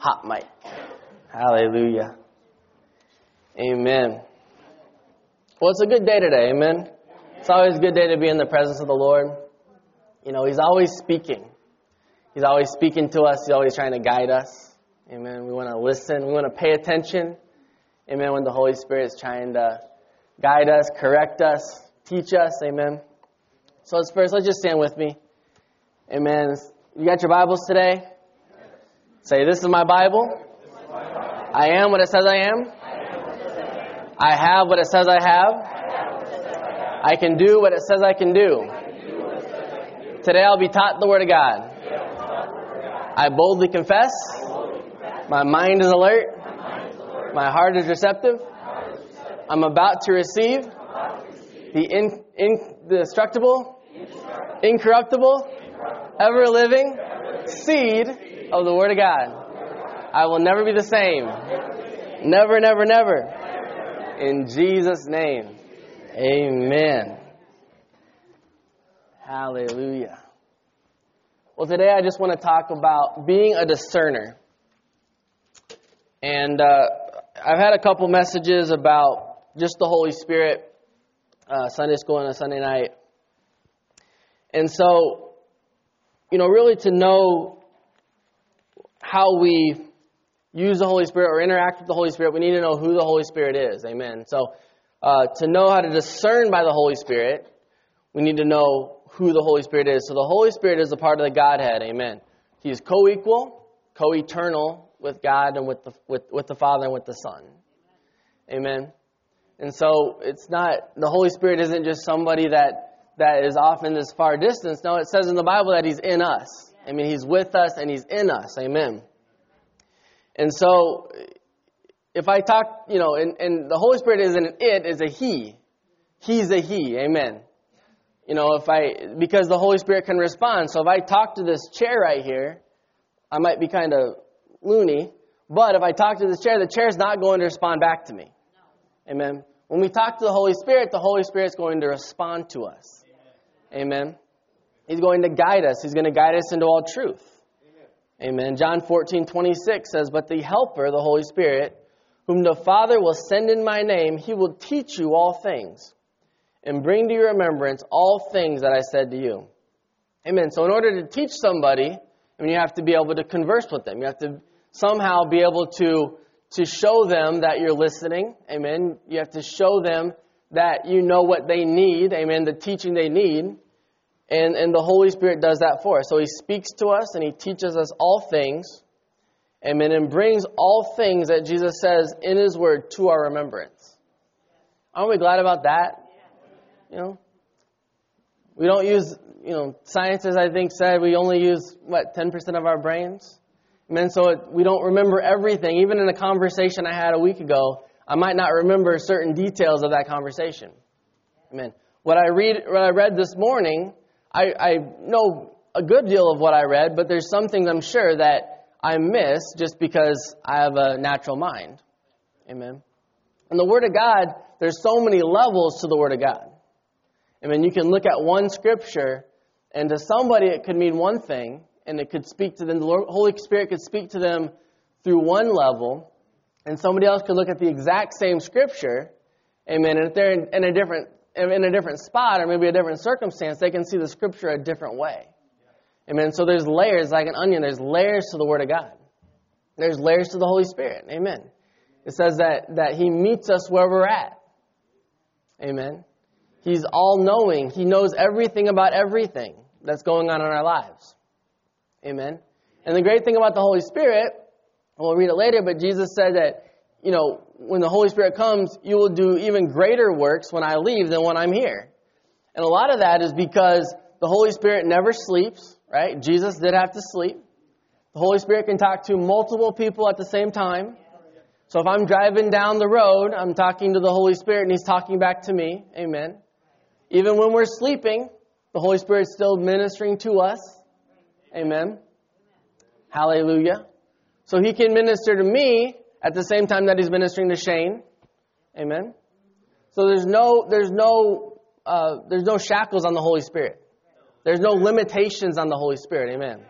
Hot mic. Hallelujah. Amen. Well, it's a good day today. Amen. It's always a good day to be in the presence of the Lord. You know, He's always speaking. He's always speaking to us. He's always trying to guide us. Amen. We want to listen. We want to pay attention. Amen. When the Holy Spirit is trying to guide us, correct us, teach us. Amen. So let's first, let's just stand with me. Amen. You got your Bibles today? Say, this is my Bible. I am what it says I am. I have what it says I have. I can do what it says I can do. Today I'll be taught the Word of God. I boldly confess. My mind is alert. My heart is receptive. I'm about to receive the in, indestructible, incorruptible, ever living seed of the Word of God. I will never be the same. Never, never, never. In Jesus' name. Amen. Hallelujah. Well, today I just want to talk about being a discerner. And uh, I've had a couple messages about just the Holy Spirit, uh, Sunday school and a Sunday night. And so, you know, really to know how we use the Holy Spirit or interact with the Holy Spirit, we need to know who the Holy Spirit is. Amen. So, uh, to know how to discern by the Holy Spirit, we need to know who the Holy Spirit is. So, the Holy Spirit is a part of the Godhead. Amen. He is co equal, co eternal with God and with the, with, with the Father and with the Son. Amen. And so, it's not, the Holy Spirit isn't just somebody that, that is off in this far distance. No, it says in the Bible that He's in us. I mean, He's with us and He's in us. Amen. And so, if I talk, you know, and, and the Holy Spirit isn't an it, is a He. He's a He. Amen. You know, if I, because the Holy Spirit can respond. So if I talk to this chair right here, I might be kind of loony. But if I talk to this chair, the chair is not going to respond back to me. Amen. When we talk to the Holy Spirit, the Holy Spirit is going to respond to us. Amen. He's going to guide us. He's going to guide us into all truth. Amen. John 14, 26 says, But the Helper, the Holy Spirit, whom the Father will send in my name, he will teach you all things and bring to your remembrance all things that I said to you. Amen. So in order to teach somebody, I mean, you have to be able to converse with them. You have to somehow be able to, to show them that you're listening. Amen. You have to show them that you know what they need. Amen. The teaching they need. And, and the Holy Spirit does that for us. So He speaks to us and He teaches us all things. Amen. And brings all things that Jesus says in His Word to our remembrance. Aren't we glad about that? You know? We don't use, you know, scientists, I think, said we only use, what, 10% of our brains? Amen. So it, we don't remember everything. Even in a conversation I had a week ago, I might not remember certain details of that conversation. Amen. What I read, what I read this morning, I, I know a good deal of what I read, but there's some things I'm sure that I miss just because I have a natural mind. Amen. And the Word of God, there's so many levels to the Word of God. I mean, you can look at one scripture, and to somebody it could mean one thing, and it could speak to them. The Holy Spirit could speak to them through one level, and somebody else could look at the exact same scripture, amen, and if they're in, in a different in a different spot or maybe a different circumstance, they can see the scripture a different way. Amen. So there's layers like an onion. There's layers to the Word of God. There's layers to the Holy Spirit. Amen. It says that that He meets us where we're at. Amen. He's all knowing. He knows everything about everything that's going on in our lives. Amen. And the great thing about the Holy Spirit, we'll read it later, but Jesus said that you know, when the Holy Spirit comes, you will do even greater works when I leave than when I'm here. And a lot of that is because the Holy Spirit never sleeps, right? Jesus did have to sleep. The Holy Spirit can talk to multiple people at the same time. So if I'm driving down the road, I'm talking to the Holy Spirit and He's talking back to me. Amen. Even when we're sleeping, the Holy Spirit's still ministering to us. Amen. Hallelujah. So He can minister to me at the same time that He's ministering to Shane. Amen. So there's no, there's no, uh, there's no shackles on the Holy Spirit. There's no limitations on the Holy Spirit. Amen.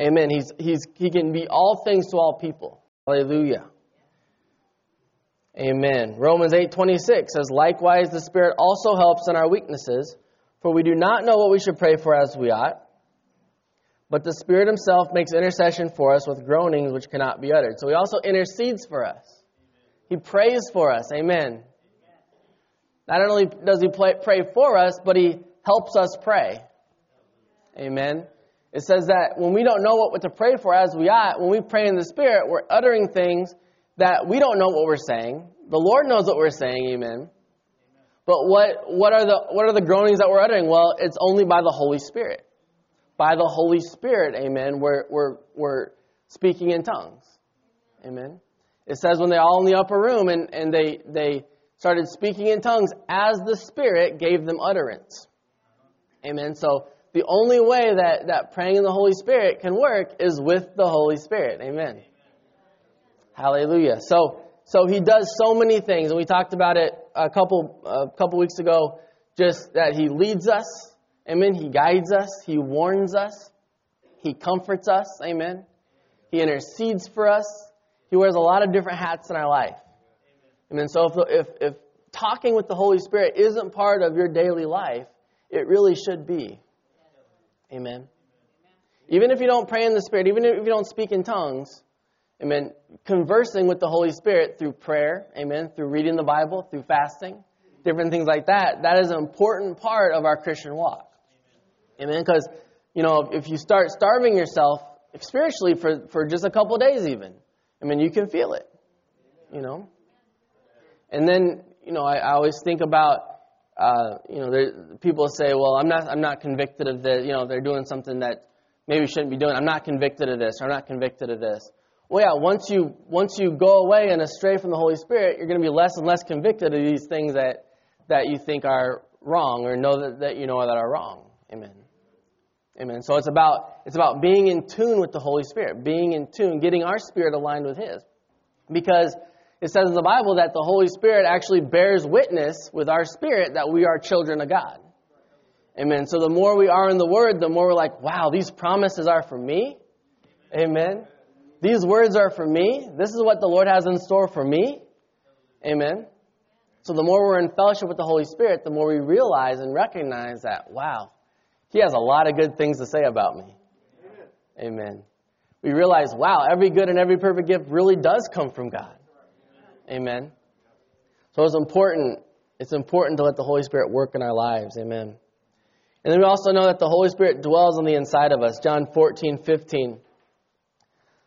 Amen. He's, he's, he can be all things to all people. Hallelujah. Amen. Romans 8:26 says, "Likewise the Spirit also helps in our weaknesses, for we do not know what we should pray for as we ought, but the Spirit himself makes intercession for us with groanings which cannot be uttered." So he also intercedes for us. He prays for us. Amen. Not only does he pray for us, but he helps us pray. Amen. It says that when we don't know what to pray for as we ought, when we pray in the Spirit, we're uttering things that we don't know what we're saying. The Lord knows what we're saying, amen. But what, what, are the, what are the groanings that we're uttering? Well, it's only by the Holy Spirit. By the Holy Spirit, amen, we're, we're, we're speaking in tongues. Amen. It says when they're all in the upper room and, and they, they started speaking in tongues as the Spirit gave them utterance. Amen. So the only way that, that praying in the Holy Spirit can work is with the Holy Spirit. Amen. Hallelujah. So, so he does so many things, and we talked about it a couple, a couple weeks ago, just that he leads us. Amen. He guides us. He warns us. He comforts us. Amen. He intercedes for us. He wears a lot of different hats in our life. Amen. So if, if, if talking with the Holy Spirit isn't part of your daily life, it really should be. Amen. Even if you don't pray in the Spirit, even if you don't speak in tongues, amen, conversing with the Holy Spirit through prayer, amen, through reading the Bible, through fasting, different things like that, that is an important part of our Christian walk. Amen. Because, you know, if you start starving yourself spiritually for, for just a couple days even, I mean, you can feel it, you know. And then, you know, I, I always think about uh, you know, there, people say, well, I'm not, I'm not convicted of this. You know, they're doing something that maybe shouldn't be doing. I'm not convicted of this, I'm not convicted of this. Well, yeah, once you, once you go away and astray from the Holy Spirit, you're going to be less and less convicted of these things that, that you think are wrong or know that, that you know that are wrong. Amen. Amen. So it's about, it's about being in tune with the Holy Spirit, being in tune, getting our spirit aligned with His. Because it says in the Bible that the Holy Spirit actually bears witness with our spirit that we are children of God. Amen. So the more we are in the Word, the more we're like, wow, these promises are for me. Amen. These words are for me. This is what the Lord has in store for me. Amen. So the more we're in fellowship with the Holy Spirit, the more we realize and recognize that, wow, He has a lot of good things to say about me. Amen. We realize, wow, every good and every perfect gift really does come from God. Amen. So it's important. It's important to let the Holy Spirit work in our lives. Amen. And then we also know that the Holy Spirit dwells on the inside of us. John 14, 15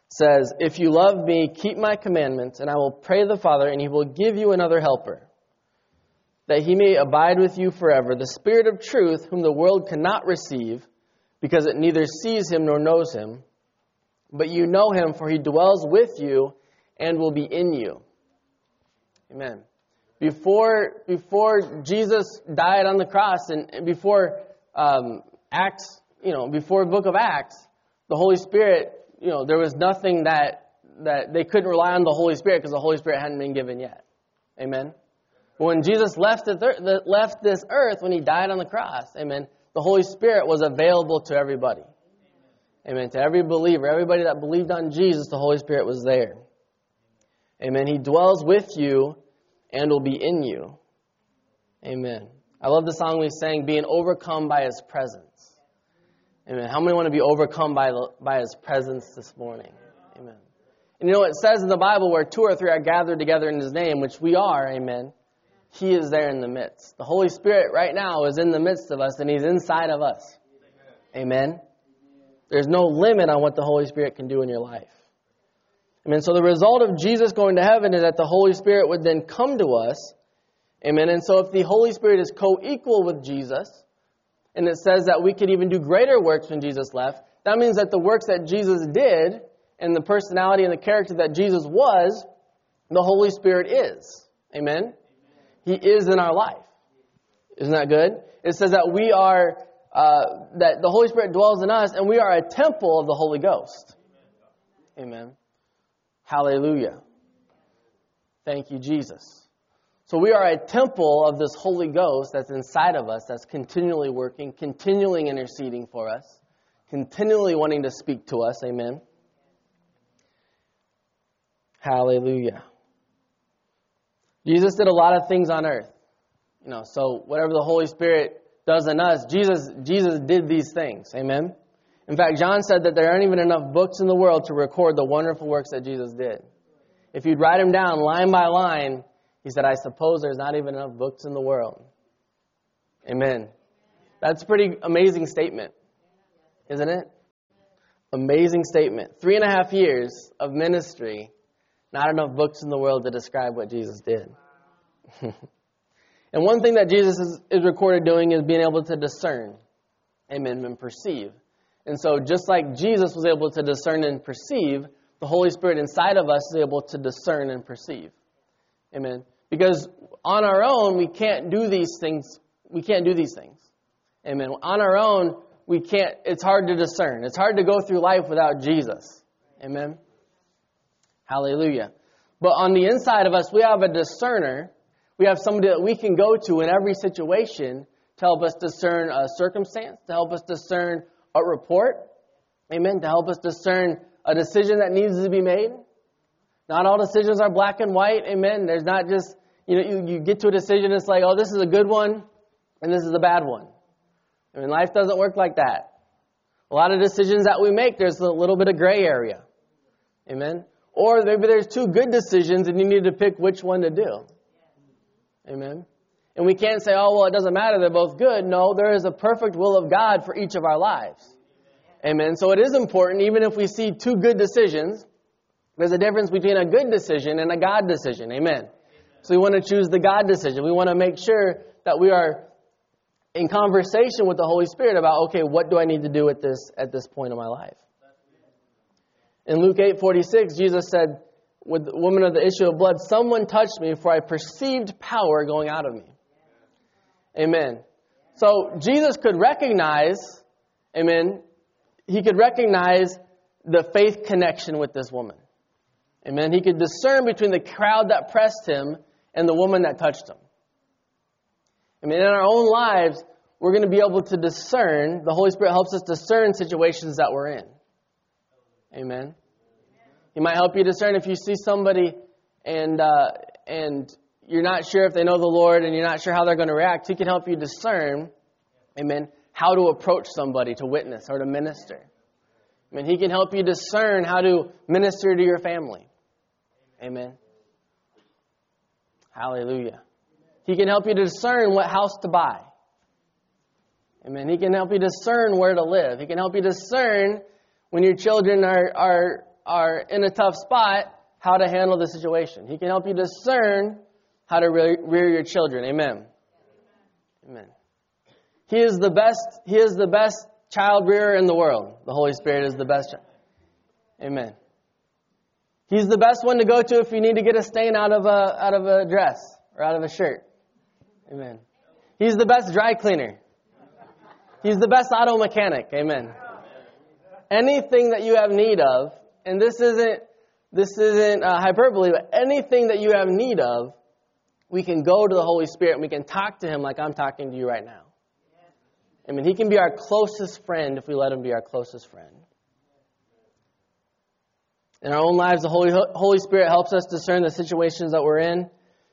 says, If you love me, keep my commandments, and I will pray the Father, and he will give you another helper, that he may abide with you forever, the Spirit of truth, whom the world cannot receive, because it neither sees him nor knows him. But you know him, for he dwells with you and will be in you. Amen. Before, before Jesus died on the cross and before um, Acts, you know, before the book of Acts, the Holy Spirit, you know, there was nothing that, that they couldn't rely on the Holy Spirit because the Holy Spirit hadn't been given yet. Amen. When Jesus left, the, left this earth, when he died on the cross, amen, the Holy Spirit was available to everybody. Amen. To every believer, everybody that believed on Jesus, the Holy Spirit was there. Amen. He dwells with you and will be in you. Amen. I love the song we sang, being overcome by his presence. Amen. How many want to be overcome by, the, by his presence this morning? Amen. And you know, what it says in the Bible where two or three are gathered together in his name, which we are, amen, he is there in the midst. The Holy Spirit right now is in the midst of us and he's inside of us. Amen. There's no limit on what the Holy Spirit can do in your life. Amen. So the result of Jesus going to heaven is that the Holy Spirit would then come to us. Amen. And so if the Holy Spirit is co equal with Jesus, and it says that we could even do greater works when Jesus left, that means that the works that Jesus did and the personality and the character that Jesus was, the Holy Spirit is. Amen. He is in our life. Isn't that good? It says that we are, uh, that the Holy Spirit dwells in us and we are a temple of the Holy Ghost. Amen. Hallelujah. Thank you, Jesus. So we are a temple of this Holy Ghost that's inside of us, that's continually working, continually interceding for us, continually wanting to speak to us. Amen. Hallelujah. Jesus did a lot of things on earth. You know, so whatever the Holy Spirit does in us, Jesus Jesus did these things. Amen. In fact, John said that there aren't even enough books in the world to record the wonderful works that Jesus did. If you'd write them down line by line, he said, I suppose there's not even enough books in the world. Amen. That's a pretty amazing statement, isn't it? Amazing statement. Three and a half years of ministry, not enough books in the world to describe what Jesus did. and one thing that Jesus is, is recorded doing is being able to discern, amen, and perceive. And so, just like Jesus was able to discern and perceive, the Holy Spirit inside of us is able to discern and perceive. Amen. Because on our own, we can't do these things. We can't do these things. Amen. On our own, we can't, it's hard to discern. It's hard to go through life without Jesus. Amen. Hallelujah. But on the inside of us, we have a discerner. We have somebody that we can go to in every situation to help us discern a circumstance, to help us discern a report, amen, to help us discern a decision that needs to be made. Not all decisions are black and white, amen. There's not just, you know, you, you get to a decision, it's like, oh, this is a good one, and this is a bad one. I mean, life doesn't work like that. A lot of decisions that we make, there's a little bit of gray area. Amen. Or maybe there's two good decisions and you need to pick which one to do. Amen. And we can't say, oh, well, it doesn't matter, they're both good. No, there is a perfect will of God for each of our lives. Amen. So it is important, even if we see two good decisions, there's a difference between a good decision and a God decision. Amen. So we want to choose the God decision. We want to make sure that we are in conversation with the Holy Spirit about, okay, what do I need to do at this at this point in my life? In Luke 8:46, Jesus said, with the woman of the issue of blood, someone touched me, for I perceived power going out of me. Amen. So Jesus could recognize, amen, he could recognize the faith connection with this woman. Amen. He could discern between the crowd that pressed him and the woman that touched him. I mean, in our own lives, we're going to be able to discern. The Holy Spirit helps us discern situations that we're in. Amen. He might help you discern if you see somebody and uh, and you're not sure if they know the Lord and you're not sure how they're going to react, He can help you discern, amen, how to approach somebody to witness or to minister. I mean, He can help you discern how to minister to your family. Amen. Hallelujah. He can help you discern what house to buy. Amen. He can help you discern where to live. He can help you discern when your children are, are, are in a tough spot how to handle the situation. He can help you discern how to rear your children. Amen. Amen. He is the best, he is the best child rearer in the world. The Holy Spirit is the best. Child. Amen. He's the best one to go to if you need to get a stain out of a, out of a dress or out of a shirt. Amen. He's the best dry cleaner. He's the best auto mechanic. Amen. Anything that you have need of, and this isn't this isn't uh, hyperbole, but anything that you have need of, we can go to the Holy Spirit and we can talk to Him like I'm talking to you right now. I mean, He can be our closest friend if we let Him be our closest friend. In our own lives, the Holy, Holy Spirit helps us discern the situations that we're in,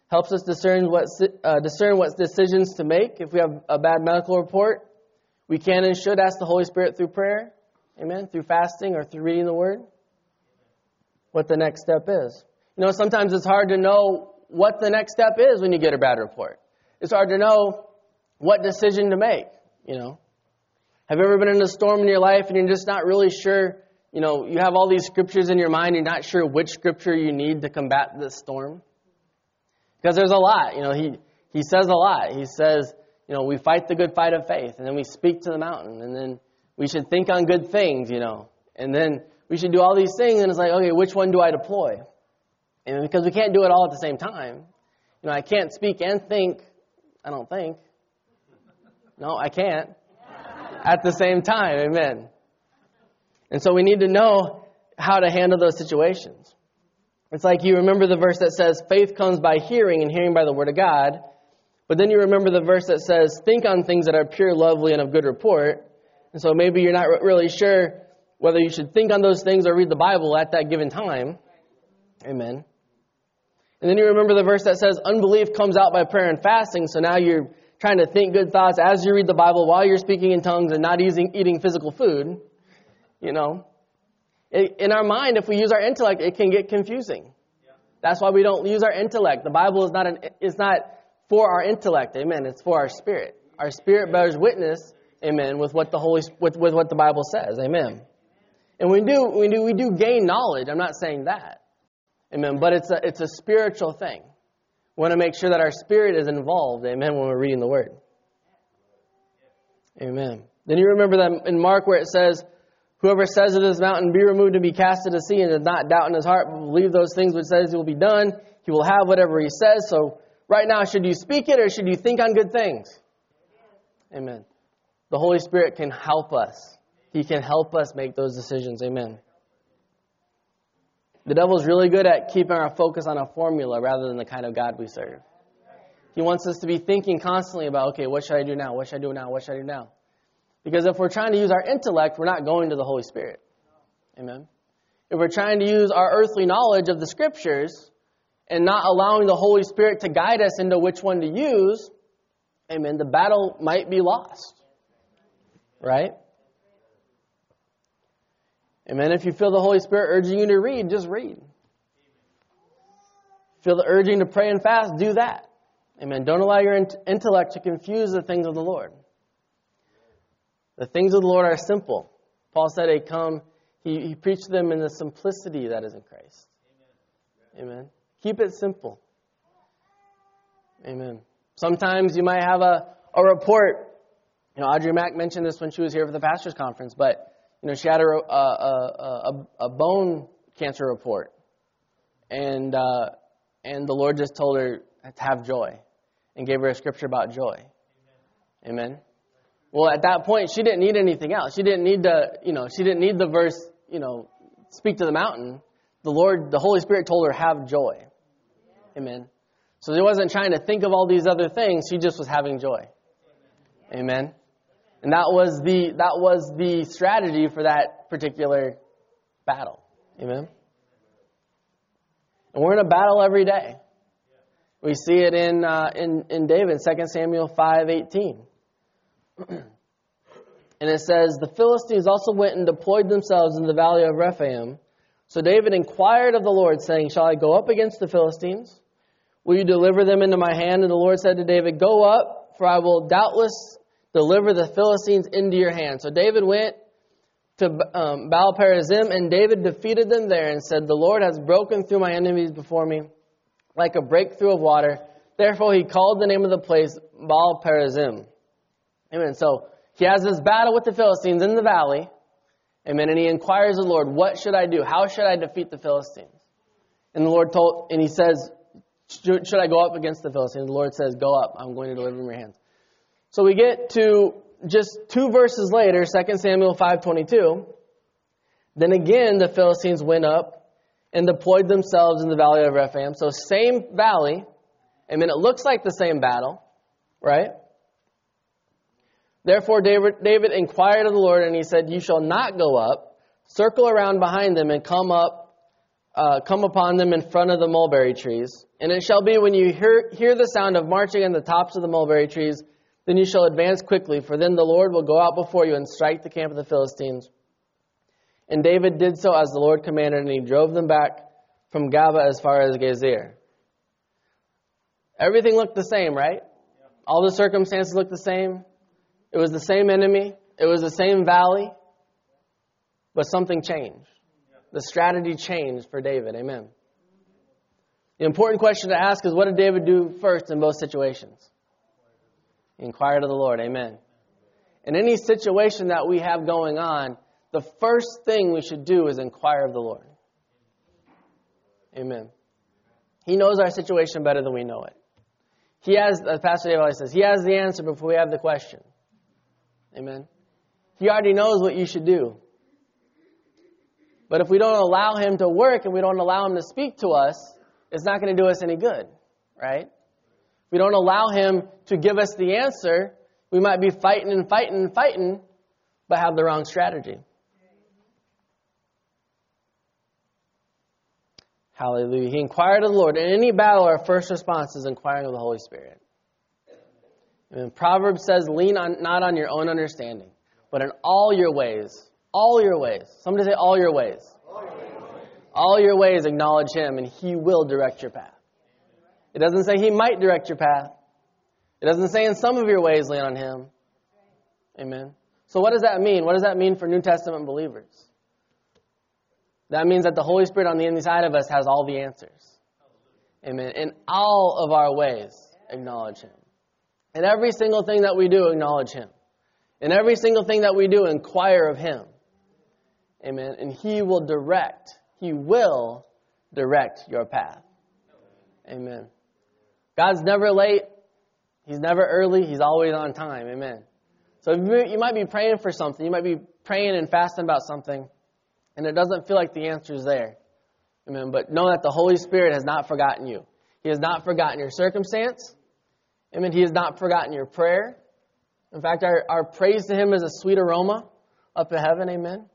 helps us discern what, uh, discern what decisions to make. If we have a bad medical report, we can and should ask the Holy Spirit through prayer, amen, through fasting or through reading the Word, what the next step is. You know, sometimes it's hard to know what the next step is when you get a bad report. It's hard to know what decision to make, you know. Have you ever been in a storm in your life and you're just not really sure, you know, you have all these scriptures in your mind, you're not sure which scripture you need to combat this storm? Because there's a lot. You know, he, he says a lot. He says, you know, we fight the good fight of faith, and then we speak to the mountain, and then we should think on good things, you know, and then we should do all these things, and it's like, okay, which one do I deploy? And because we can't do it all at the same time, you know, I can't speak and think, I don't think. No, I can't. At the same time, amen. And so we need to know how to handle those situations. It's like you remember the verse that says, faith comes by hearing, and hearing by the word of God. But then you remember the verse that says, think on things that are pure, lovely, and of good report. And so maybe you're not really sure whether you should think on those things or read the Bible at that given time. Amen. And then you remember the verse that says, unbelief comes out by prayer and fasting. So now you're trying to think good thoughts as you read the Bible while you're speaking in tongues and not eating, eating physical food. You know, in our mind, if we use our intellect, it can get confusing. That's why we don't use our intellect. The Bible is not an, is not for our intellect, amen. It's for our spirit. Our spirit bears witness, amen, with what the Holy with, with what the Bible says, amen. And we do we do we do gain knowledge. I'm not saying that, amen. But it's a it's a spiritual thing. We want to make sure that our spirit is involved, amen, when we're reading the Word, amen. Then you remember that in Mark where it says, Whoever says to this mountain, be removed and be cast into the sea, and does not doubt in his heart, but believe those things which says will be done, he will have whatever he says. So right now, should you speak it or should you think on good things? Amen. The Holy Spirit can help us. He can help us make those decisions. Amen. The devil's really good at keeping our focus on a formula rather than the kind of God we serve. He wants us to be thinking constantly about, okay, what should I do now? What should I do now? What should I do now? Because if we're trying to use our intellect, we're not going to the Holy Spirit. Amen. If we're trying to use our earthly knowledge of the scriptures and not allowing the Holy Spirit to guide us into which one to use, amen, the battle might be lost. Right? Amen. If you feel the Holy Spirit urging you to read, just read. Feel the urging to pray and fast, do that. Amen. Don't allow your intellect to confuse the things of the Lord. The things of the Lord are simple. Paul said, "They come." He, he preached them in the simplicity that is in Christ. Amen. Amen. Keep it simple. Amen. Sometimes you might have a, a report. You know, Audrey Mack mentioned this when she was here for the pastors' conference, but you know, she had a, a, uh, uh, uh, a, a bone cancer report, and uh, and the Lord just told her to have joy, and gave her a scripture about joy. Amen. Amen. Well, at that point, she didn't need anything else. She didn't need the, you know, she didn't need the verse, you know, speak to the mountain. The Lord, the Holy Spirit told her, have joy. Amen. So she wasn't trying to think of all these other things. She just was having joy. Amen. And that was the, that was the strategy for that particular battle. Amen. And we're in a battle every day. We see it in, uh, in, in David, 2 Samuel 5 18. and it says, The Philistines also went and deployed themselves in the valley of Rephaim. So David inquired of the Lord, saying, Shall I go up against the Philistines? Will you deliver them into my hand? And the Lord said to David, Go up, for I will doubtless deliver the Philistines into your hand. So David went to um, Baal Perazim, and David defeated them there and said, The Lord has broken through my enemies before me like a breakthrough of water. Therefore he called the name of the place Baal Perazim. Amen. So he has this battle with the Philistines in the valley. Amen. And he inquires the Lord, what should I do? How should I defeat the Philistines? And the Lord told, and he says, should I go up against the Philistines? The Lord says, go up. I'm going to deliver them in your hands. So we get to just two verses later, 2 Samuel 5.22. Then again, the Philistines went up and deployed themselves in the valley of Rephaim. So same valley. I mean, it looks like the same battle, right? Therefore, David, David inquired of the Lord, and he said, You shall not go up, circle around behind them, and come up, uh, come upon them in front of the mulberry trees. And it shall be when you hear, hear the sound of marching on the tops of the mulberry trees, then you shall advance quickly, for then the Lord will go out before you and strike the camp of the Philistines. And David did so as the Lord commanded, and he drove them back from Gaba as far as Gezer. Everything looked the same, right? All the circumstances looked the same. It was the same enemy. It was the same valley. But something changed. The strategy changed for David. Amen. The important question to ask is what did David do first in both situations? He inquired of the Lord. Amen. In any situation that we have going on, the first thing we should do is inquire of the Lord. Amen. He knows our situation better than we know it. He has, as Pastor Dave always says, he has the answer before we have the question. Amen. He already knows what you should do. But if we don't allow him to work and we don't allow him to speak to us, it's not going to do us any good, right? If we don't allow him to give us the answer, we might be fighting and fighting and fighting, but have the wrong strategy. Hallelujah. He inquired of the Lord. In any battle, our first response is inquiring of the Holy Spirit. And Proverbs says, lean on, not on your own understanding, but in all your ways. All your ways. Somebody say, all your ways. All your ways, all your ways acknowledge Him, and He will direct your path. It doesn't say He might direct your path. It doesn't say in some of your ways lean on Him. Amen. So, what does that mean? What does that mean for New Testament believers? That means that the Holy Spirit on the inside of us has all the answers. Amen. In all of our ways, acknowledge Him. In every single thing that we do, acknowledge Him. In every single thing that we do, inquire of Him. Amen. And He will direct, He will direct your path. Amen. God's never late. He's never early. He's always on time. Amen. So you might be praying for something. You might be praying and fasting about something and it doesn't feel like the answer is there. Amen. But know that the Holy Spirit has not forgotten you. He has not forgotten your circumstance. Amen. He has not forgotten your prayer. In fact, our, our praise to Him is a sweet aroma up to heaven. Amen.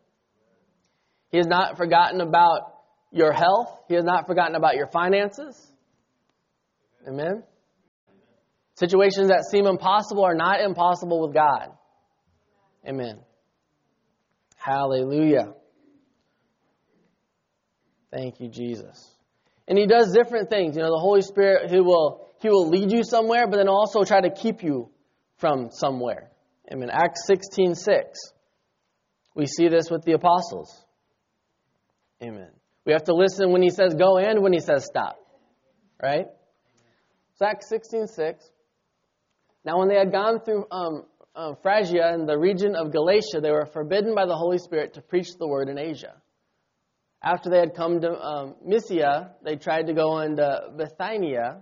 He has not forgotten about your health. He has not forgotten about your finances. Amen. Situations that seem impossible are not impossible with God. Amen. Hallelujah. Thank you, Jesus. And he does different things. You know, the Holy Spirit, he will, he will lead you somewhere, but then also try to keep you from somewhere. Amen. Acts 16 6. We see this with the apostles. Amen. We have to listen when he says go and when he says stop. Right? Acts 16.6. Now, when they had gone through um, um, Phrygia and the region of Galatia, they were forbidden by the Holy Spirit to preach the word in Asia. After they had come to um, Mysia, they tried to go into Bithynia,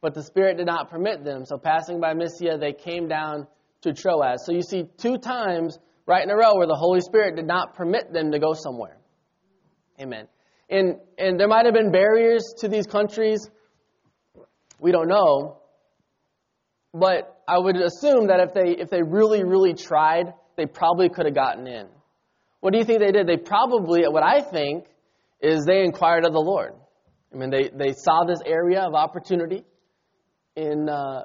but the Spirit did not permit them. So passing by Mysia, they came down to Troas. So you see two times right in a row where the Holy Spirit did not permit them to go somewhere. Amen. And, and there might have been barriers to these countries. We don't know. But I would assume that if they, if they really, really tried, they probably could have gotten in. What do you think they did? They probably, what I think, is they inquired of the Lord. I mean, they, they saw this area of opportunity in, uh,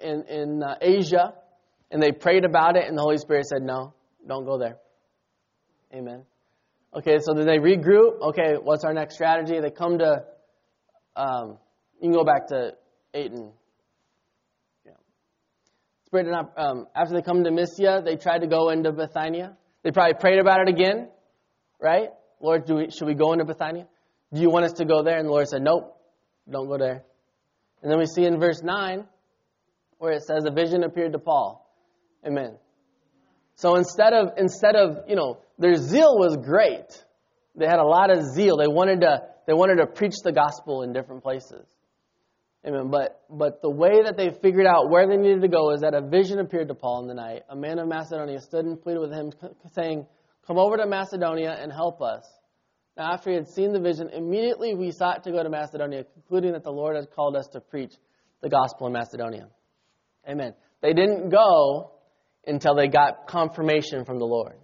in, in uh, Asia, and they prayed about it, and the Holy Spirit said, No, don't go there. Amen. Okay, so then they regroup. Okay, what's our next strategy? They come to, um, you can go back to 8 and yeah. Did not, um, after they come to Mysia, they tried to go into Bithynia. They probably prayed about it again, right? Lord, we, should we go into Bithynia? Do you want us to go there? And the Lord said, Nope, don't go there. And then we see in verse 9 where it says, A vision appeared to Paul. Amen. So instead of, instead of, you know, their zeal was great. They had a lot of zeal. They wanted to, they wanted to preach the gospel in different places. Amen. But, but the way that they figured out where they needed to go is that a vision appeared to Paul in the night. A man of Macedonia stood and pleaded with him, saying, Come over to Macedonia and help us. Now, after he had seen the vision, immediately we sought to go to Macedonia, concluding that the Lord had called us to preach the gospel in Macedonia. Amen. They didn't go until they got confirmation from the Lord.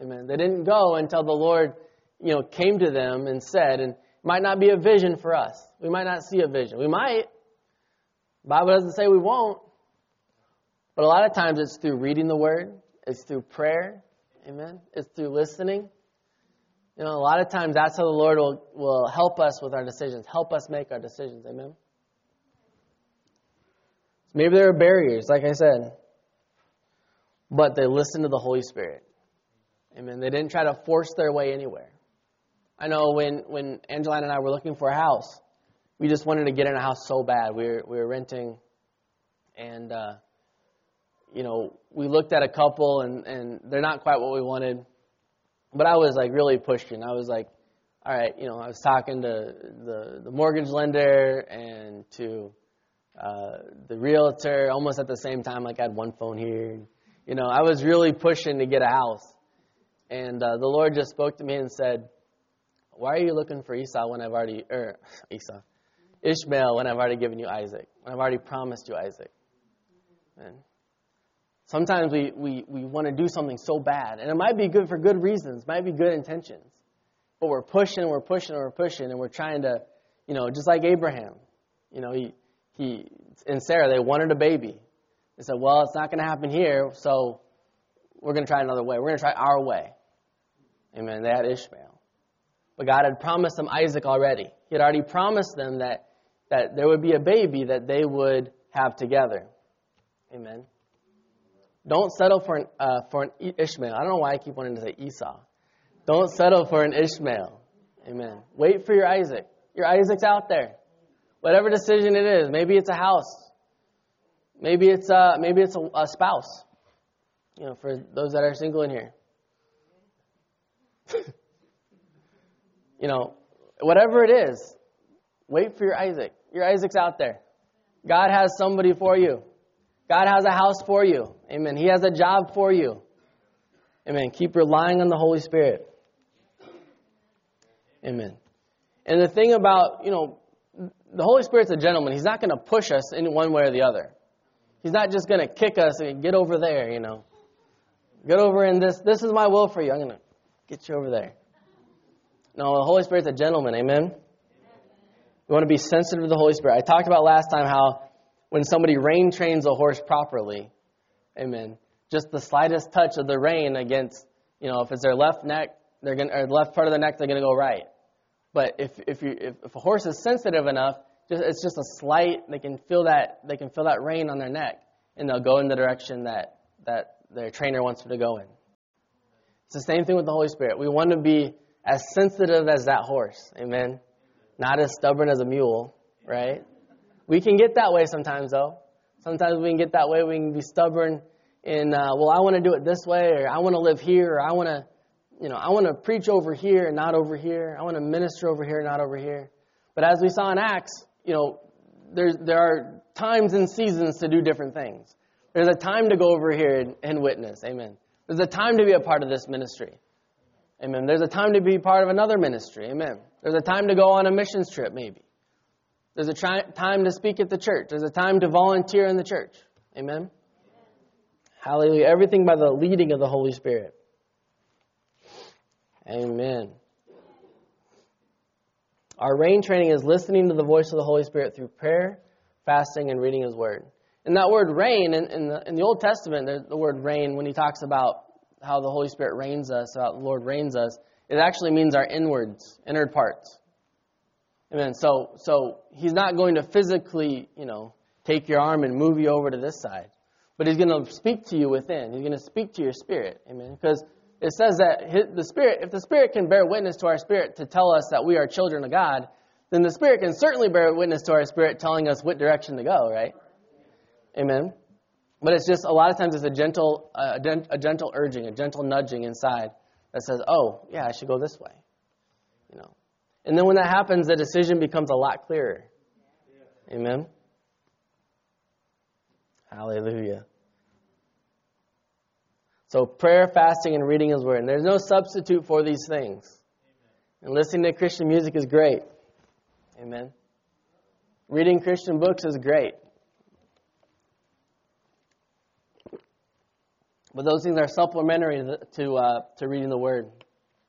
Amen. They didn't go until the Lord, you know, came to them and said, and might not be a vision for us. We might not see a vision. We might. Bible doesn't say we won't. But a lot of times it's through reading the Word, it's through prayer, amen. It's through listening. You know, a lot of times that's how the Lord will, will help us with our decisions, help us make our decisions, amen. Maybe there are barriers, like I said, but they listened to the Holy Spirit. Amen. They didn't try to force their way anywhere. I know when, when Angelina and I were looking for a house, we just wanted to get in a house so bad. We were, we were renting, and, uh, you know, we looked at a couple, and, and they're not quite what we wanted. But I was like really pushing. I was like, all right, you know, I was talking to the, the mortgage lender and to uh, the realtor almost at the same time. Like I had one phone here. You know, I was really pushing to get a house. And uh, the Lord just spoke to me and said, Why are you looking for Esau when I've already, er, Esau, Ishmael when I've already given you Isaac, when I've already promised you Isaac? And sometimes we, we, we want to do something so bad, and it might be good for good reasons, might be good intentions. But we're pushing, we're pushing, we're pushing, and we're trying to, you know, just like Abraham. You know, he, he and Sarah, they wanted a baby. They said, well, it's not going to happen here, so we're going to try another way. We're going to try our way. Amen. They had Ishmael. But God had promised them Isaac already. He had already promised them that, that there would be a baby that they would have together. Amen. Don't settle for an, uh, for an Ishmael. I don't know why I keep wanting to say Esau. Don't settle for an Ishmael. Amen. Wait for your Isaac. Your Isaac's out there. Whatever decision it is, maybe it's a house, maybe it's a, uh, maybe it's a, a spouse. You know, for those that are single in here. you know, whatever it is, wait for your Isaac. Your Isaac's out there. God has somebody for you. God has a house for you. Amen. He has a job for you. Amen. Keep relying on the Holy Spirit. Amen. And the thing about, you know, the Holy Spirit's a gentleman. He's not going to push us in one way or the other. He's not just going to kick us and get over there, you know. Get over in this. This is my will for you. I'm going to get you over there. No, the Holy Spirit's a gentleman. Amen. We want to be sensitive to the Holy Spirit. I talked about last time how when somebody rein trains a horse properly, amen, just the slightest touch of the rein against, you know, if it's their left neck, they're gonna or left part of the neck, they're going to go right. But if if you if, if a horse is sensitive enough, just, it's just a slight. They can feel that they can feel that rein on their neck, and they'll go in the direction that that their trainer wants them to go in. It's the same thing with the Holy Spirit. We want to be as sensitive as that horse. Amen. Not as stubborn as a mule, right? We can get that way sometimes, though. Sometimes we can get that way. We can be stubborn in, uh, well, I want to do it this way, or I want to live here, or I want to you know, I want to preach over here and not over here. I want to minister over here, and not over here. But as we saw in Acts, you know, there's, there are times and seasons to do different things. There's a time to go over here and, and witness. Amen. There's a time to be a part of this ministry. Amen. There's a time to be part of another ministry. Amen. There's a time to go on a missions trip, maybe. There's a time to speak at the church. There's a time to volunteer in the church. Amen. Hallelujah. Everything by the leading of the Holy Spirit. Amen. Our rein training is listening to the voice of the Holy Spirit through prayer, fasting, and reading His Word. And that word rein, in, in, the, in the Old Testament, the, the word rein, when he talks about how the Holy Spirit reins us, how the Lord reins us, it actually means our inwards, inward parts. Amen. So, so he's not going to physically, you know, take your arm and move you over to this side, but he's going to speak to you within. He's going to speak to your spirit. Amen. Because it says that the Spirit, if the Spirit can bear witness to our spirit to tell us that we are children of God, then the Spirit can certainly bear witness to our spirit telling us what direction to go, right? Amen. But it's just a lot of times it's a gentle, uh, a gentle urging, a gentle nudging inside that says, "Oh, yeah, I should go this way," you know. And then when that happens, the decision becomes a lot clearer. Amen. Hallelujah. So prayer, fasting, and reading His Word. And there's no substitute for these things. And listening to Christian music is great. Amen. Reading Christian books is great. But those things are supplementary to, uh, to reading the Word.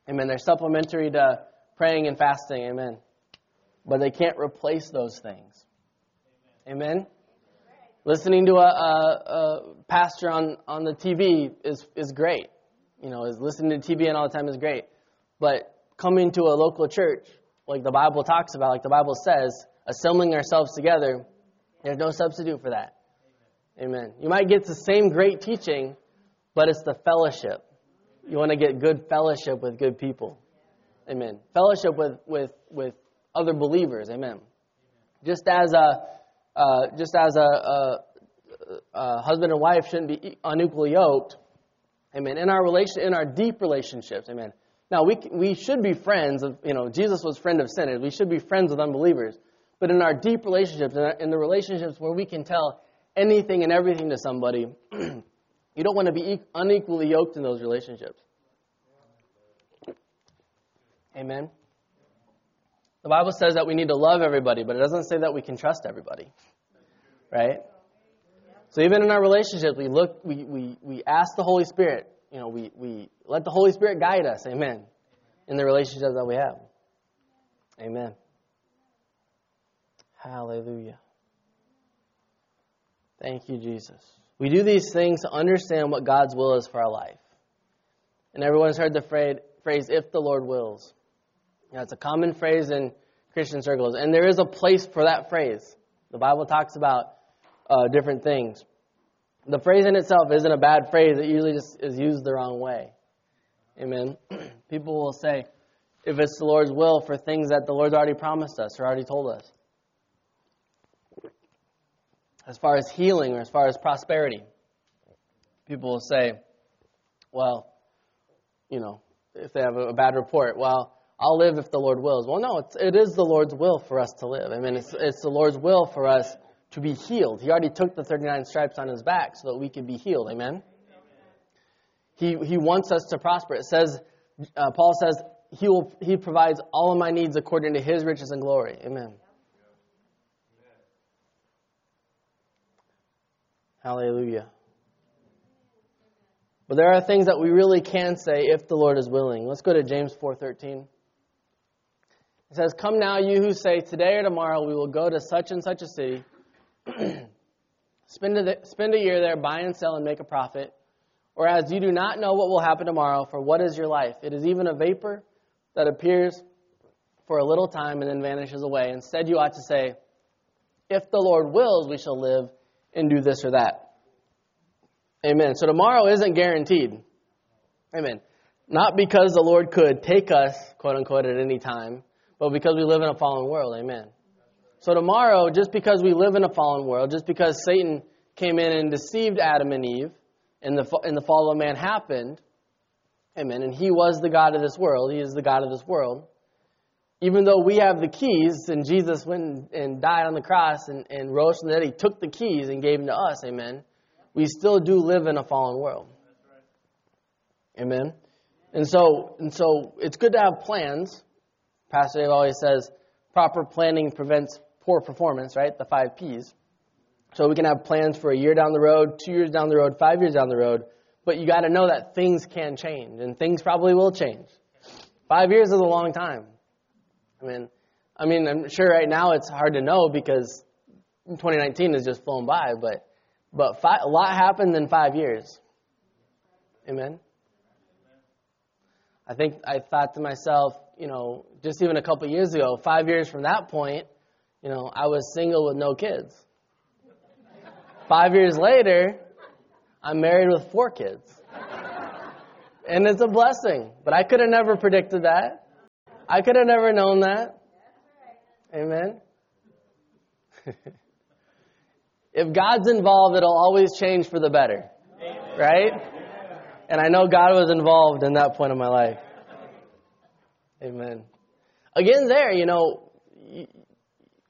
Amen. They're supplementary to praying and fasting. Amen. But they can't replace those things. Amen. Listening to a, a, a pastor on, on the TV is, is great. You know, is listening to TBN all the time is great. But coming to a local church, like the Bible talks about, like the Bible says, assembling ourselves together, there's no substitute for that. Amen. You might get the same great teaching, but it's the fellowship. You want to get good fellowship with good people. Amen. Fellowship with, with, with other believers. Amen. Just as a, uh, just as a, a, a husband and wife shouldn't be unequally yoked. Amen. In our relation, in our deep relationships. Amen. Now we we should be friends of you know Jesus was friend of sinners. We should be friends with unbelievers. But in our deep relationships, in, our, in the relationships where we can tell anything and everything to somebody, you don't want to be unequally yoked in those relationships. Amen. The Bible says that we need to love everybody, but it doesn't say that we can trust everybody. Right? So even in our relationships, we look, we, we, we ask the Holy Spirit, you know, we, we let the Holy Spirit guide us, amen, in the relationships that we have. Amen. Hallelujah. Thank you, Jesus. We do these things to understand what God's will is for our life. And everyone's heard the phrase, if the Lord wills. Know, it's a common phrase in Christian circles, and there is a place for that phrase. The Bible talks about uh, different things. The phrase in itself isn't a bad phrase, it usually just is used the wrong way. Amen. People will say, if it's the Lord's will for things that the Lord's already promised us or already told us. As far as healing or as far as prosperity, people will say, well, you know, if they have a bad report, well, I'll live if the Lord wills. Well, no, it's, it is the Lord's will for us to live. I mean, it's, it's the Lord's will for us to be healed. He already took the 39 stripes on his back so that we could be healed. Amen? He, he wants us to prosper. It says, uh, Paul says, he, will, he provides all of my needs according to his riches and glory. Amen. Hallelujah. But there are things that we really can say if the Lord is willing. Let's go to James 4:13. It says, "Come now, you who say, today or tomorrow we will go to such and such a city, spend, a, spend a year there, buy and sell, and make a profit. Whereas you do not know what will happen tomorrow, for what is your life? It is even a vapor that appears for a little time and then vanishes away. Instead, you ought to say, If the Lord wills, we shall live and do this or that. Amen. So tomorrow isn't guaranteed. Amen. Not because the Lord could take us, quote unquote, at any time, but because we live in a fallen world. Amen. So tomorrow, just because we live in a fallen world, just because Satan came in and deceived Adam and Eve, and the, and the fall of man happened, amen, and he was the God of this world, he is the God of this world, even though we have the keys, and Jesus went and died on the cross and, and rose from the dead, he took the keys and gave them to us, amen, we still do live in a fallen world. Amen. And so, and so it's good to have plans. Pastor Dave always says, proper planning prevents poor performance, right? The five P's. So we can have plans for a year down the road, two years down the road, five years down the road, but you got to know that things can change, and things probably will change. Five years is a long time. I mean, I mean, I'm sure right now it's hard to know because 2019 has just flown by, but but five, a lot happened in five years. Amen. I think I thought to myself, you know, just even a couple years ago, five years from that point, you know, I was single with no kids. Five years later, I'm married with four kids. And it's a blessing. But I could have never predicted that. I could have never known that. Amen. if God's involved, it'll always change for the better. Right? And I know God was involved in that point of my life. Amen. Again, there, you know,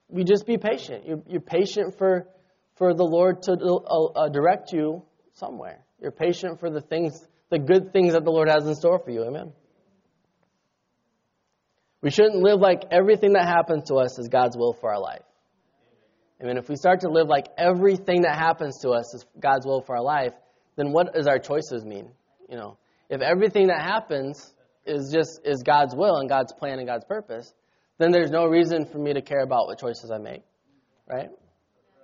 we just be patient. You're, you're patient for, for the Lord to uh, uh, direct you somewhere. You're patient for the things, the good things that the Lord has in store for you. Amen. We shouldn't live like everything that happens to us is God's will for our life. I mean, if we start to live like everything that happens to us is God's will for our life, then what does our choices mean? You know, if everything that happens is just is God's will and God's plan and God's purpose, then there's no reason for me to care about what choices I make, right?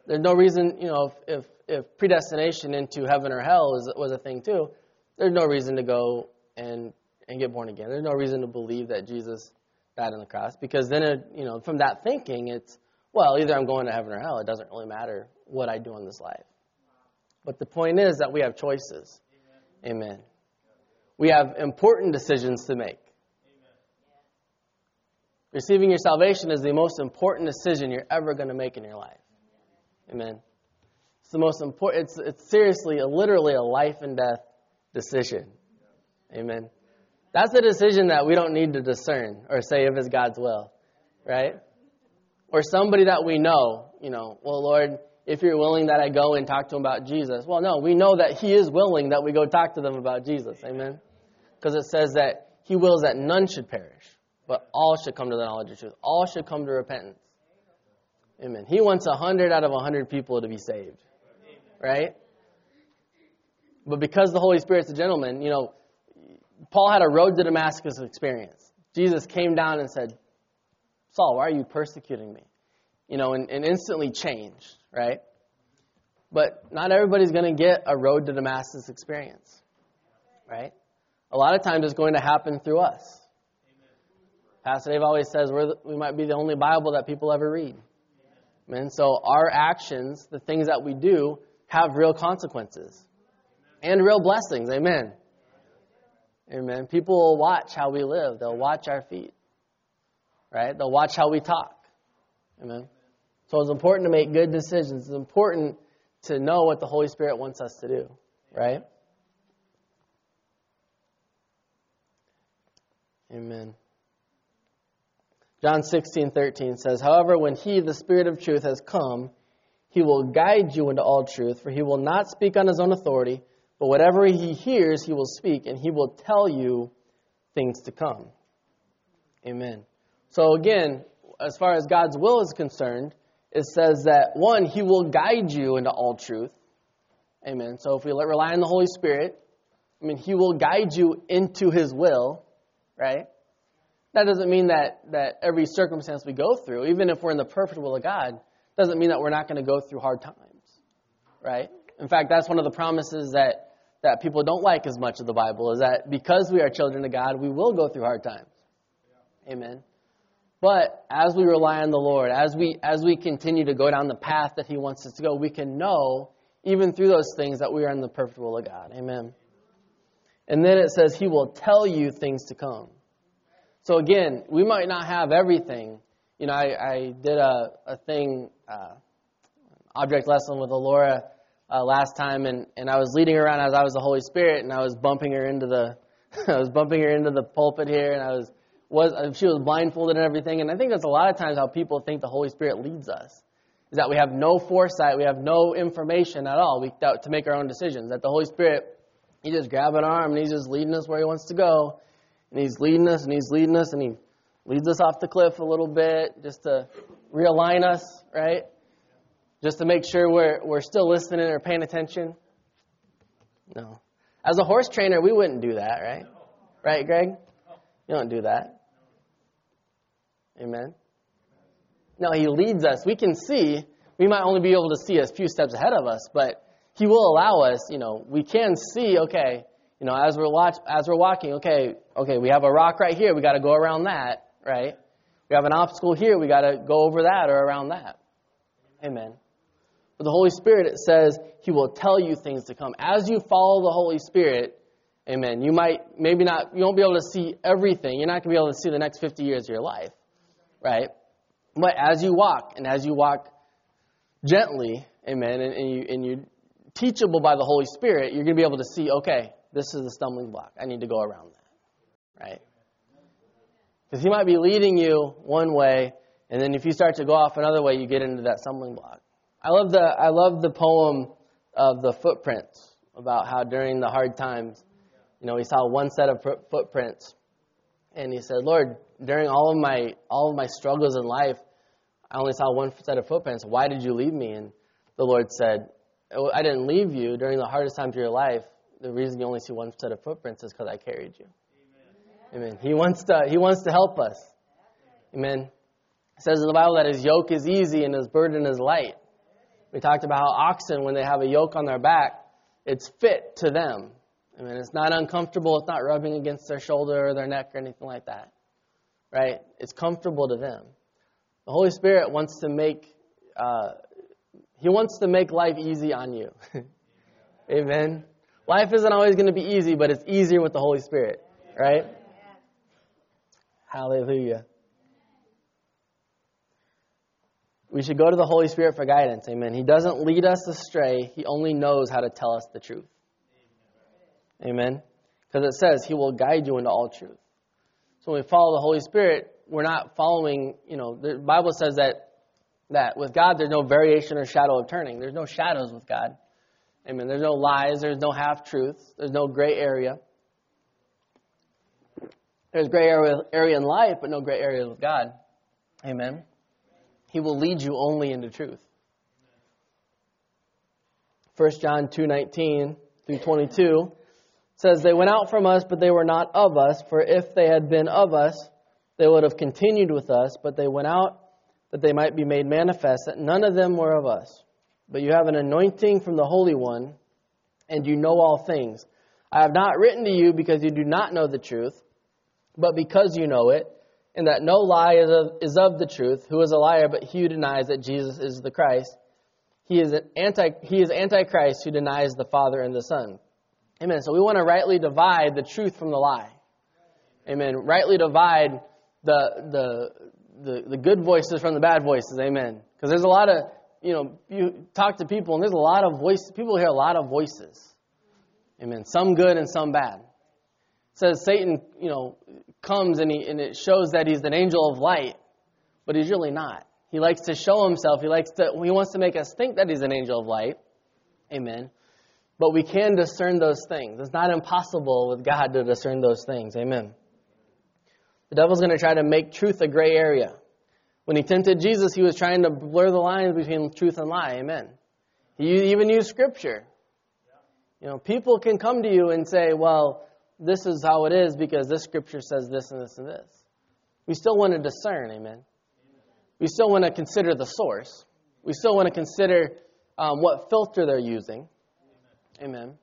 There's no reason, you know, if, if, if predestination into heaven or hell was, was a thing too, there's no reason to go and, and get born again. There's no reason to believe that Jesus on the cross because then, it, you know, from that thinking, it's, well, either I'm going to heaven or hell. It doesn't really matter what I do in this life. But the point is that we have choices. Amen. Amen. we have important decisions to make. Receiving your salvation is the most important decision you're ever going to make in your life. Amen. It's the most important, it's, it's seriously, a, literally a life and death decision. Amen. That's a decision that we don't need to discern or say if it's God's will, right? Or somebody that we know, you know, well, Lord, if you're willing that I go and talk to them about Jesus. Well, no, we know that He is willing that we go talk to them about Jesus. Amen. Because it says that He wills that none should perish, but all should come to the knowledge of truth. All should come to repentance. Amen. He wants a hundred out of a hundred people to be saved. Right? But because the Holy Spirit's a gentleman, you know, Paul had a road to Damascus experience. Jesus came down and said, Saul, why are you persecuting me? You know, and, and instantly changed, right? But not everybody's going to get a road to Damascus experience, right? A lot of times it's going to happen through us. Pastor Dave always says the, we might be the only Bible that people ever read. And so our actions, the things that we do, have real consequences and real blessings. Amen. Amen. People will watch how we live. They'll watch our feet. Right? They'll watch how we talk. Amen. So it's important to make good decisions. It's important to know what the Holy Spirit wants us to do. Right? Amen. John 16:13 says, "However, when he, the Spirit of truth, has come, he will guide you into all truth, for he will not speak on his own authority, but whatever he hears, he will speak, and he will tell you things to come. Amen. So again, as far as God's will is concerned, it says that one, he will guide you into all truth. Amen. So if we rely on the Holy Spirit, I mean, he will guide you into his will, right? That doesn't mean that, that every circumstance we go through, even if we're in the perfect will of God, doesn't mean that we're not going to go through hard times, right? In fact, that's one of the promises that that people don't like as much of the Bible is that because we are children of God, we will go through hard times. Amen. But as we rely on the Lord, as we as we continue to go down the path that He wants us to go, we can know, even through those things, that we are in the perfect will of God. Amen. And then it says He will tell you things to come. So again, we might not have everything. You know, I, I did a, a thing, uh, object lesson with Alora uh, last time, and, and I was leading her around as I was the Holy Spirit, and I was bumping her into the I was bumping her into the pulpit here, and I was was uh, she was blindfolded and everything. And I think that's a lot of times how people think the Holy Spirit leads us is that we have no foresight, we have no information at all we, to make our own decisions. That the Holy Spirit, He just grab an arm and He's just leading us where He wants to go, and He's leading us and He's leading us and He leads us off the cliff a little bit just to realign us, right? Just to make sure we're, we're still listening or paying attention? No. As a horse trainer, we wouldn't do that, right? Right, Greg? You don't do that. Amen. No, he leads us. We can see. We might only be able to see a few steps ahead of us, but he will allow us. You know, we can see. Okay, you know, as we're watch, as we're walking. Okay, okay, we have a rock right here. We got to go around that, right? We have an obstacle here. We got to go over that or around that. Amen. The Holy Spirit, it says, He will tell you things to come. As you follow the Holy Spirit, amen, you might, maybe not, you won't be able to see everything. You're not going to be able to see the next 50 years of your life, right? But as you walk, and as you walk gently, amen, and, and, you, and you're teachable by the Holy Spirit, you're going to be able to see, okay, this is a stumbling block. I need to go around that, right? Because He might be leading you one way, and then if you start to go off another way, you get into that stumbling block. I love the I love the poem of the footprints about how during the hard times, you know, he saw one set of footprints, and he said, "Lord, during all of my all of my struggles in life, I only saw one set of footprints. Why did you leave me?" And the Lord said, oh, "I didn't leave you during the hardest times of your life. The reason you only see one set of footprints is because I carried you." Amen. Amen. He wants to He wants to help us. Amen. It says in the Bible that His yoke is easy and His burden is light. We talked about how oxen, when they have a yoke on their back, it's fit to them. I mean, it's not uncomfortable. It's not rubbing against their shoulder or their neck or anything like that. Right? It's comfortable to them. The Holy Spirit wants to make, uh, He wants to make life easy on you. Amen. Life isn't always going to be easy, but it's easier with the Holy Spirit, right? Hallelujah. We should go to the Holy Spirit for guidance. Amen. He doesn't lead us astray, He only knows how to tell us the truth. Amen. Because it says He will guide you into all truth. So when we follow the Holy Spirit, we're not following, you know, the Bible says that that with God there's no variation or shadow of turning. There's no shadows with God. Amen. There's no lies, there's no half truths, there's no gray area. There's gray area, area in life, but no gray area with God. Amen. He will lead you only into truth. 1 John 2:19 through 22 says they went out from us but they were not of us for if they had been of us they would have continued with us but they went out that they might be made manifest that none of them were of us but you have an anointing from the holy one and you know all things I have not written to you because you do not know the truth but because you know it and that no lie is of, is of the truth. Who is a liar but he who denies that Jesus is the Christ? He is an anti he is antichrist who denies the Father and the Son. Amen. So we want to rightly divide the truth from the lie. Amen. Rightly divide the the the, the good voices from the bad voices. Amen. Because there's a lot of you know you talk to people and there's a lot of voices. People hear a lot of voices. Amen. Some good and some bad says Satan, you know, comes and, he, and it shows that he's an angel of light, but he's really not. He likes to show himself. He likes to. He wants to make us think that he's an angel of light. Amen. But we can discern those things. It's not impossible with God to discern those things. Amen. The devil's going to try to make truth a gray area. When he tempted Jesus, he was trying to blur the lines between truth and lie. Amen. He even used scripture. You know, people can come to you and say, well, this is how it is because this scripture says this and this and this. We still want to discern, amen. We still want to consider the source. We still want to consider um, what filter they're using. Amen.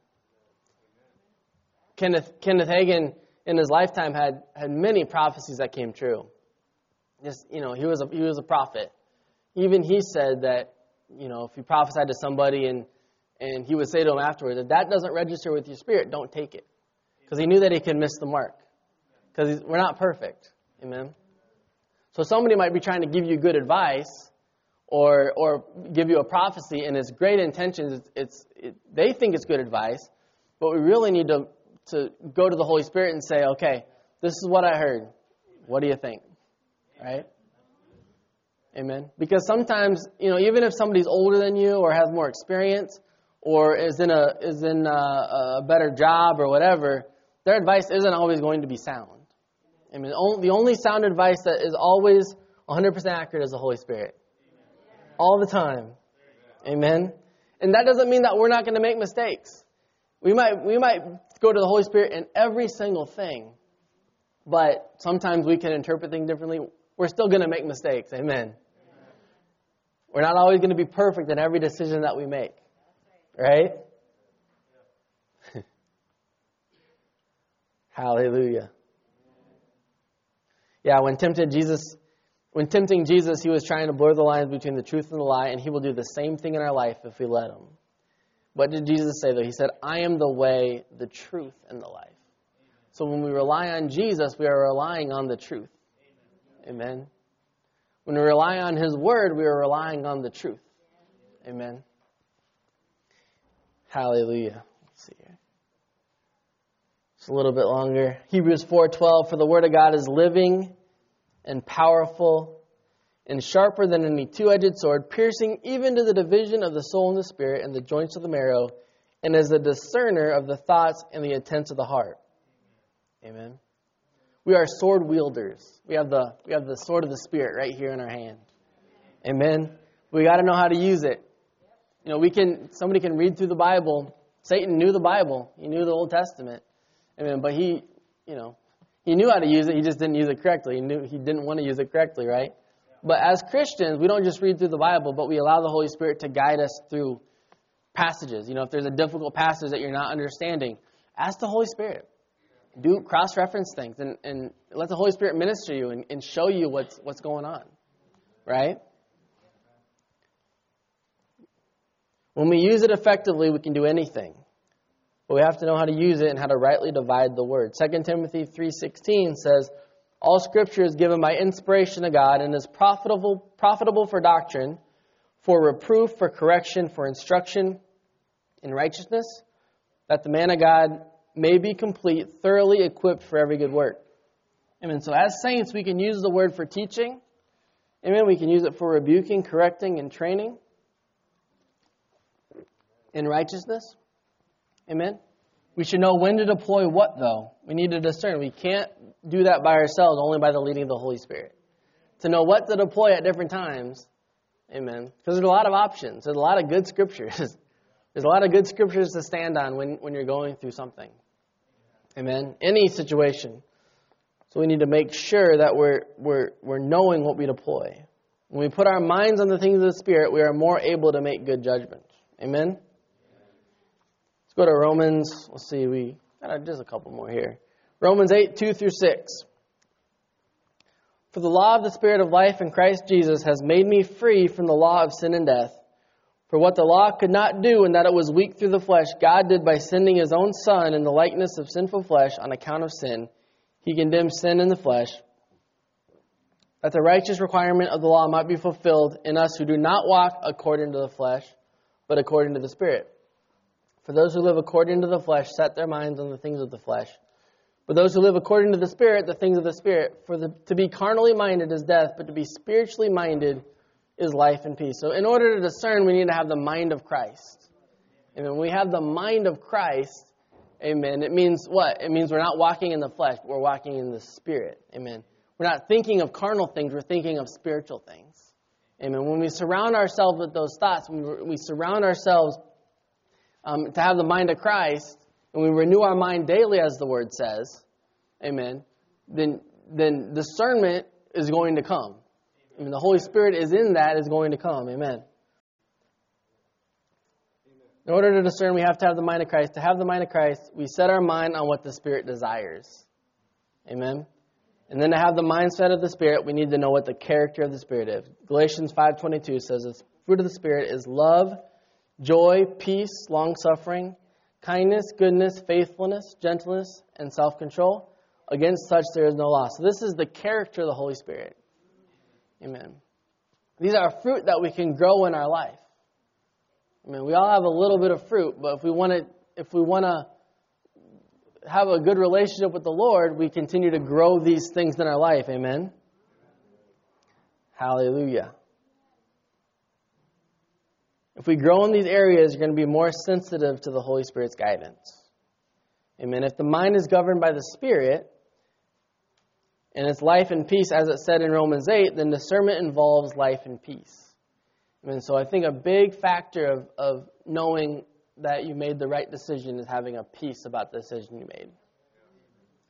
Kenneth, Kenneth Hagin, in his lifetime, had, had many prophecies that came true. Just, you know, he was, a, he was a prophet. Even he said that, you know, if you prophesied to somebody and, and he would say to him afterwards, if that doesn't register with your spirit, don't take it because he knew that he could miss the mark. Because we're not perfect. Amen. So somebody might be trying to give you good advice or or give you a prophecy and it's great intentions. It's, it, they think it's good advice, but we really need to to go to the Holy Spirit and say, okay, this is what I heard. What do you think? Right? Amen. Because sometimes, you know, even if somebody's older than you or has more experience or is in a is in a, a better job or whatever, their advice isn't always going to be sound. I mean, the only sound advice that is always 100% accurate is the Holy Spirit. All the time. Amen. And that doesn't mean that we're not going to make mistakes. We might, we might go to the Holy Spirit in every single thing, but sometimes we can interpret things differently. We're still going to make mistakes. Amen. We're not always going to be perfect in every decision that we make. Right? Hallelujah. Yeah, when tempted Jesus, when tempting Jesus, he was trying to blur the lines between the truth and the lie, and he will do the same thing in our life if we let him. What did Jesus say though? He said, I am the way, the truth, and the life. So when we rely on Jesus, we are relying on the truth. Amen. When we rely on his word, we are relying on the truth. Amen. Hallelujah a little bit longer. Hebrews 4:12 for the word of God is living and powerful and sharper than any two-edged sword, piercing even to the division of the soul and the spirit and the joints of the marrow, and is a discerner of the thoughts and the intents of the heart. Amen. We are sword wielders. We have the we have the sword of the spirit right here in our hand. Amen. We got to know how to use it. You know, we can somebody can read through the Bible. Satan knew the Bible. He knew the Old Testament. Amen. But he, you know, he knew how to use it. He just didn't use it correctly. He knew he didn't want to use it correctly, right? But as Christians, we don't just read through the Bible, but we allow the Holy Spirit to guide us through passages. You know, if there's a difficult passage that you're not understanding, ask the Holy Spirit. Do cross-reference things and, and let the Holy Spirit minister you and, and show you what's what's going on. Right? When we use it effectively, we can do anything. But we have to know how to use it and how to rightly divide the word. 2 Timothy 3:16 says, "All scripture is given by inspiration of God and is profitable profitable for doctrine, for reproof, for correction, for instruction in righteousness, that the man of God may be complete, thoroughly equipped for every good work." Amen. So as saints, we can use the word for teaching. Amen. We can use it for rebuking, correcting, and training in righteousness. Amen. We should know when to deploy what, though. We need to discern. We can't do that by ourselves, only by the leading of the Holy Spirit. To know what to deploy at different times. Amen. Because there's a lot of options. There's a lot of good scriptures. There's a lot of good scriptures to stand on when, when you're going through something. Amen. Any situation. So we need to make sure that we're, we're, we're knowing what we deploy. When we put our minds on the things of the Spirit, we are more able to make good judgments. Amen? Go to Romans. Let's see, we got just a couple more here. Romans 8, 2 through 6. For the law of the Spirit of life in Christ Jesus has made me free from the law of sin and death. For what the law could not do, in that it was weak through the flesh, God did by sending his own Son in the likeness of sinful flesh on account of sin. He condemned sin in the flesh, that the righteous requirement of the law might be fulfilled in us who do not walk according to the flesh, but according to the Spirit. For those who live according to the flesh set their minds on the things of the flesh. But those who live according to the Spirit, the things of the Spirit. For the, to be carnally minded is death, but to be spiritually minded is life and peace. So, in order to discern, we need to have the mind of Christ. And when we have the mind of Christ, amen, it means what? It means we're not walking in the flesh, but we're walking in the Spirit. Amen. We're not thinking of carnal things, we're thinking of spiritual things. Amen. When we surround ourselves with those thoughts, when we surround ourselves um, to have the mind of Christ, and we renew our mind daily, as the word says, amen, then, then discernment is going to come. I mean, the Holy Spirit is in that, is going to come. Amen. In order to discern, we have to have the mind of Christ. To have the mind of Christ, we set our mind on what the Spirit desires. Amen. And then to have the mindset of the Spirit, we need to know what the character of the Spirit is. Galatians 5.22 says the fruit of the Spirit is love, joy, peace, long suffering, kindness, goodness, faithfulness, gentleness, and self control. Against such there is no law. So this is the character of the Holy Spirit. Amen. These are fruit that we can grow in our life. I mean, we all have a little bit of fruit, but if we want to, if we want to have a good relationship with the Lord, we continue to grow these things in our life. Amen. Hallelujah. If we grow in these areas, you're going to be more sensitive to the Holy Spirit's guidance. Amen. If the mind is governed by the Spirit, and it's life and peace, as it said in Romans 8, then discernment involves life and peace. Amen. So I think a big factor of, of knowing that you made the right decision is having a peace about the decision you made.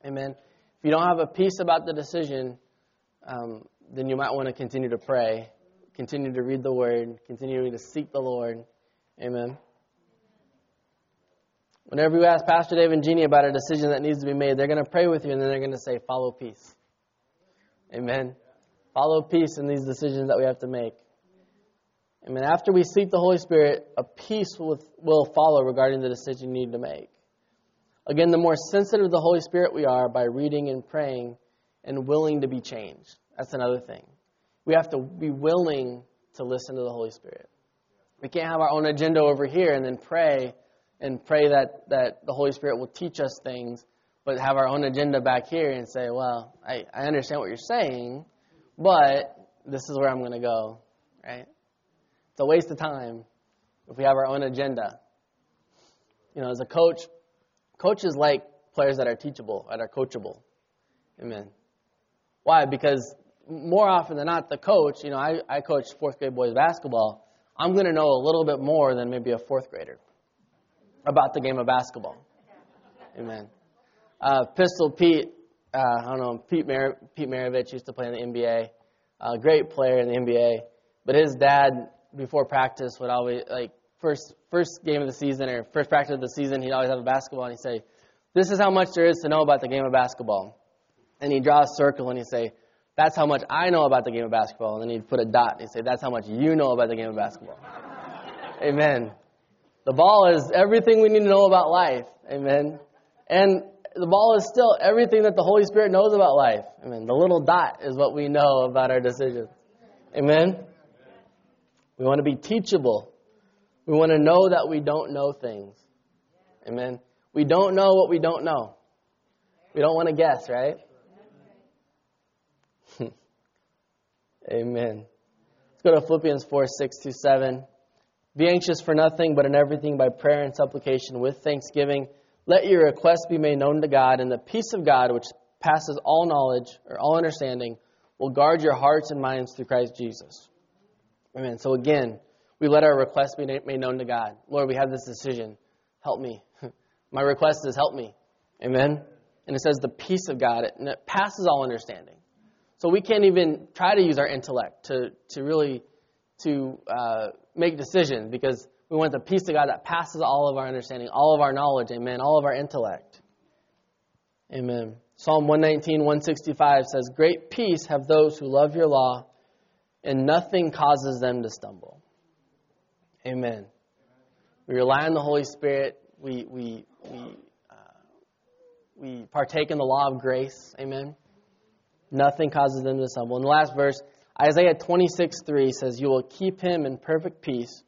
Amen. If you don't have a peace about the decision, um, then you might want to continue to pray continue to read the Word, continue to seek the Lord. Amen. Whenever you ask Pastor Dave and Jeannie about a decision that needs to be made, they're going to pray with you and then they're going to say, follow peace. Amen. Follow peace in these decisions that we have to make. Amen. After we seek the Holy Spirit, a peace will, will follow regarding the decision you need to make. Again, the more sensitive the Holy Spirit we are by reading and praying and willing to be changed. That's another thing. We have to be willing to listen to the Holy Spirit. We can't have our own agenda over here and then pray and pray that, that the Holy Spirit will teach us things, but have our own agenda back here and say, well, I, I understand what you're saying, but this is where I'm going to go, right? It's a waste of time if we have our own agenda. You know, as a coach, coaches like players that are teachable, that are coachable. Amen. Why? Because more often than not, the coach, you know, I, I coach fourth grade boys basketball. I'm going to know a little bit more than maybe a fourth grader about the game of basketball. Amen. Uh, Pistol Pete, uh, I don't know, Pete, Mar- Pete Maravich used to play in the NBA. Uh, great player in the NBA. But his dad, before practice, would always, like, first first game of the season or first practice of the season, he'd always have a basketball and he'd say, This is how much there is to know about the game of basketball. And he'd draw a circle and he'd say, that's how much I know about the game of basketball. And then he'd put a dot and say, That's how much you know about the game of basketball. Amen. The ball is everything we need to know about life. Amen. And the ball is still everything that the Holy Spirit knows about life. Amen. The little dot is what we know about our decisions. Amen. We want to be teachable. We want to know that we don't know things. Amen. We don't know what we don't know. We don't want to guess, right? Amen. Let's go to Philippians 4 6 to 7. Be anxious for nothing, but in everything by prayer and supplication with thanksgiving. Let your requests be made known to God, and the peace of God, which passes all knowledge or all understanding, will guard your hearts and minds through Christ Jesus. Amen. So again, we let our requests be made known to God. Lord, we have this decision. Help me. My request is help me. Amen. And it says the peace of God, and it passes all understanding. So we can't even try to use our intellect to, to really to uh, make decisions because we want the peace of God that passes all of our understanding, all of our knowledge, amen, all of our intellect. Amen. Psalm 119, 165 says, Great peace have those who love your law, and nothing causes them to stumble. Amen. We rely on the Holy Spirit. We, we, we, uh, we partake in the law of grace. Amen. Nothing causes them to stumble. In the last verse, Isaiah 26, 3 says, You will keep him in perfect peace,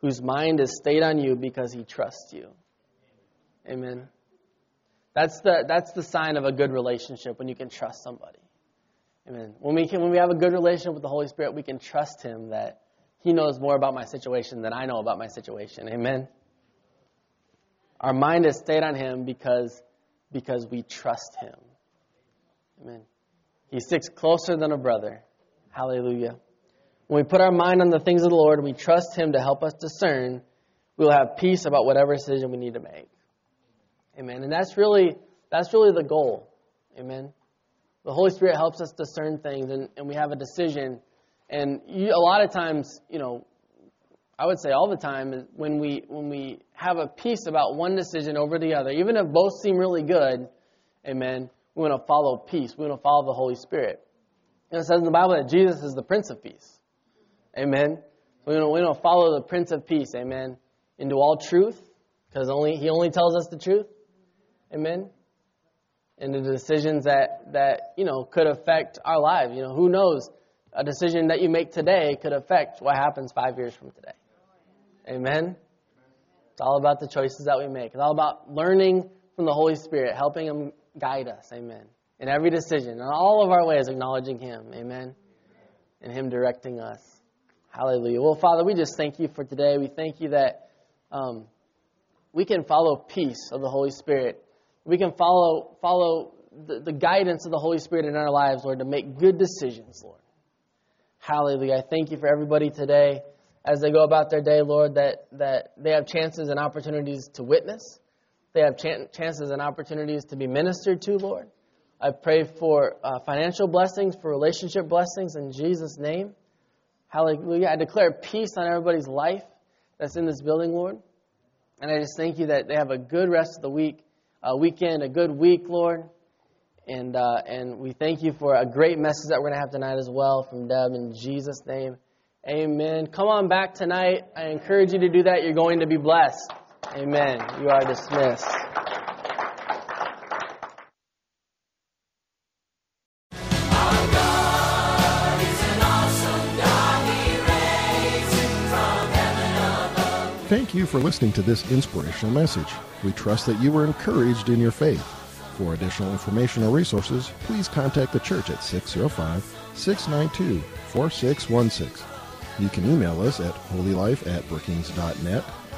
whose mind is stayed on you because he trusts you. Amen. That's the, that's the sign of a good relationship when you can trust somebody. Amen. When we, can, when we have a good relationship with the Holy Spirit, we can trust him that he knows more about my situation than I know about my situation. Amen. Our mind is stayed on him because, because we trust him. Amen. He sticks closer than a brother. Hallelujah. When we put our mind on the things of the Lord and we trust Him to help us discern, we'll have peace about whatever decision we need to make. Amen. And that's really that's really the goal. Amen. The Holy Spirit helps us discern things and, and we have a decision. And you, a lot of times, you know, I would say all the time when we when we have a peace about one decision over the other, even if both seem really good, amen, we want to follow peace. We want to follow the Holy Spirit. And it says in the Bible that Jesus is the Prince of Peace. Amen. So we want, to follow the Prince of Peace. Amen. Into all truth, because only He only tells us the truth. Amen. And the decisions that that you know could affect our lives. You know, who knows? A decision that you make today could affect what happens five years from today. Amen. It's all about the choices that we make. It's all about learning from the Holy Spirit, helping Him guide us. Amen. In every decision, in all of our ways, acknowledging Him. Amen. And Him directing us. Hallelujah. Well, Father, we just thank you for today. We thank you that um, we can follow peace of the Holy Spirit. We can follow follow the, the guidance of the Holy Spirit in our lives, Lord, to make good decisions, Lord. Hallelujah. I thank you for everybody today as they go about their day, Lord, that, that they have chances and opportunities to witness they have ch- chances and opportunities to be ministered to, Lord. I pray for uh, financial blessings, for relationship blessings in Jesus' name. Hallelujah. I declare peace on everybody's life that's in this building, Lord. And I just thank you that they have a good rest of the week, a weekend, a good week, Lord. And, uh, and we thank you for a great message that we're going to have tonight as well from Deb in Jesus' name. Amen. Come on back tonight. I encourage you to do that. You're going to be blessed. Amen. You are dismissed. Thank you for listening to this inspirational message. We trust that you were encouraged in your faith. For additional information or resources, please contact the church at 605 692 4616. You can email us at holylife at brookings.net